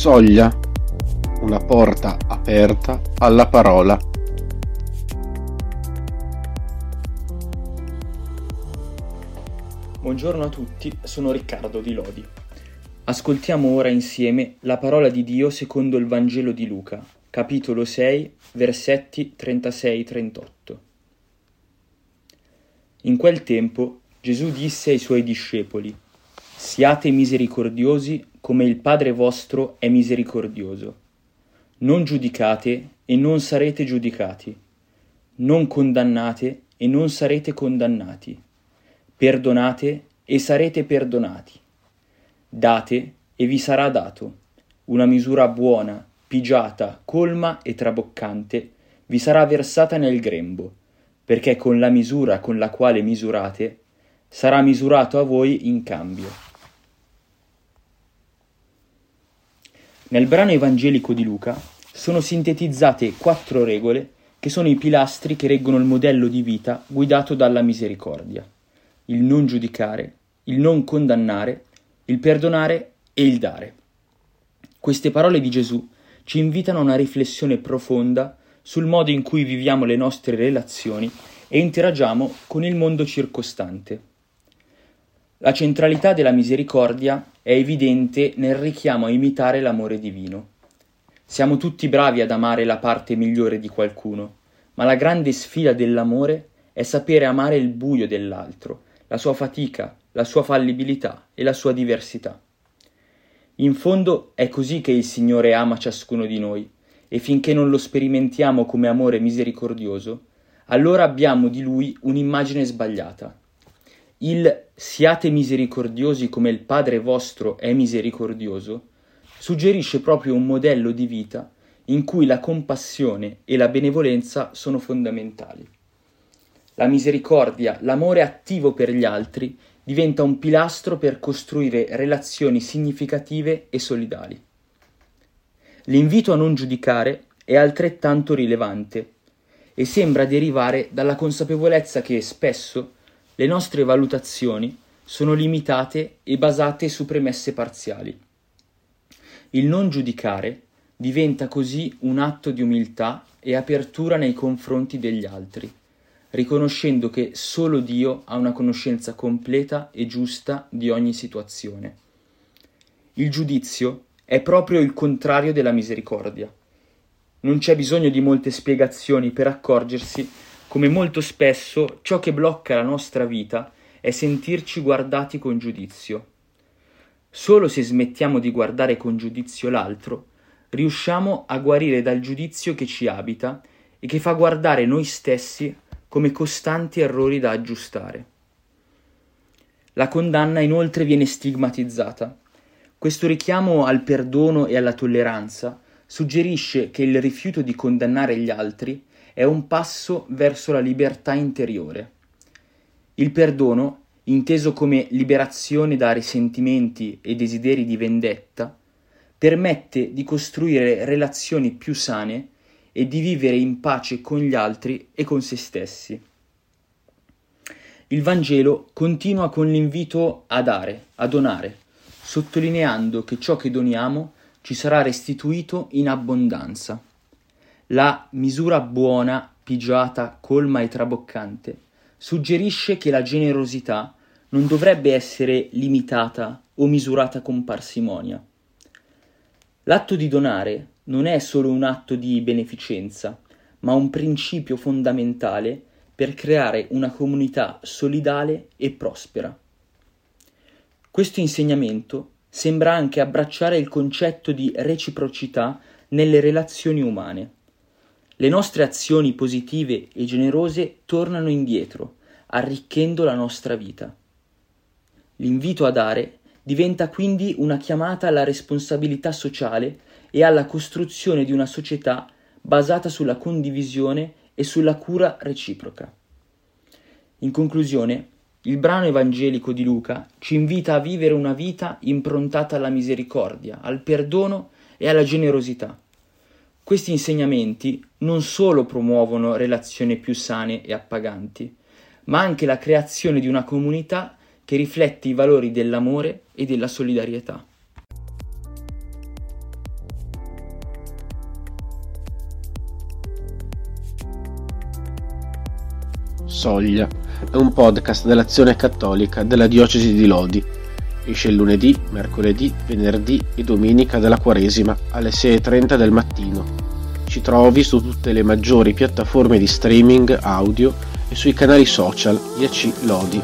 Soglia, una porta aperta alla parola. Buongiorno a tutti, sono Riccardo Di Lodi. Ascoltiamo ora insieme la parola di Dio secondo il Vangelo di Luca, capitolo 6, versetti 36-38. In quel tempo Gesù disse ai suoi discepoli, Siate misericordiosi come il Padre vostro è misericordioso. Non giudicate e non sarete giudicati. Non condannate e non sarete condannati. Perdonate e sarete perdonati. Date e vi sarà dato. Una misura buona, pigiata, colma e traboccante vi sarà versata nel grembo, perché con la misura con la quale misurate sarà misurato a voi in cambio. Nel brano evangelico di Luca sono sintetizzate quattro regole che sono i pilastri che reggono il modello di vita guidato dalla misericordia. Il non giudicare, il non condannare, il perdonare e il dare. Queste parole di Gesù ci invitano a una riflessione profonda sul modo in cui viviamo le nostre relazioni e interagiamo con il mondo circostante. La centralità della misericordia è evidente nel richiamo a imitare l'amore divino. Siamo tutti bravi ad amare la parte migliore di qualcuno, ma la grande sfida dell'amore è sapere amare il buio dell'altro, la sua fatica, la sua fallibilità e la sua diversità. In fondo è così che il Signore ama ciascuno di noi, e finché non lo sperimentiamo come amore misericordioso, allora abbiamo di Lui un'immagine sbagliata il siate misericordiosi come il Padre vostro è misericordioso suggerisce proprio un modello di vita in cui la compassione e la benevolenza sono fondamentali. La misericordia, l'amore attivo per gli altri, diventa un pilastro per costruire relazioni significative e solidali. L'invito a non giudicare è altrettanto rilevante e sembra derivare dalla consapevolezza che spesso le nostre valutazioni sono limitate e basate su premesse parziali. Il non giudicare diventa così un atto di umiltà e apertura nei confronti degli altri, riconoscendo che solo Dio ha una conoscenza completa e giusta di ogni situazione. Il giudizio è proprio il contrario della misericordia. Non c'è bisogno di molte spiegazioni per accorgersi come molto spesso ciò che blocca la nostra vita è sentirci guardati con giudizio. Solo se smettiamo di guardare con giudizio l'altro, riusciamo a guarire dal giudizio che ci abita e che fa guardare noi stessi come costanti errori da aggiustare. La condanna inoltre viene stigmatizzata. Questo richiamo al perdono e alla tolleranza suggerisce che il rifiuto di condannare gli altri è un passo verso la libertà interiore. Il perdono, inteso come liberazione da risentimenti e desideri di vendetta, permette di costruire relazioni più sane e di vivere in pace con gli altri e con se stessi. Il Vangelo continua con l'invito a dare, a donare, sottolineando che ciò che doniamo ci sarà restituito in abbondanza. La misura buona, pigiata, colma e traboccante suggerisce che la generosità non dovrebbe essere limitata o misurata con parsimonia. L'atto di donare non è solo un atto di beneficenza, ma un principio fondamentale per creare una comunità solidale e prospera. Questo insegnamento sembra anche abbracciare il concetto di reciprocità nelle relazioni umane. Le nostre azioni positive e generose tornano indietro, arricchendo la nostra vita. L'invito a dare diventa quindi una chiamata alla responsabilità sociale e alla costruzione di una società basata sulla condivisione e sulla cura reciproca. In conclusione, il brano evangelico di Luca ci invita a vivere una vita improntata alla misericordia, al perdono e alla generosità questi insegnamenti non solo promuovono relazioni più sane e appaganti, ma anche la creazione di una comunità che riflette i valori dell'amore e della solidarietà. Soglia è un podcast dell'Azione Cattolica della Diocesi di Lodi Esce il lunedì, mercoledì, venerdì e domenica della Quaresima alle 6.30 del mattino. Ci trovi su tutte le maggiori piattaforme di streaming audio e sui canali social IAC Lodi.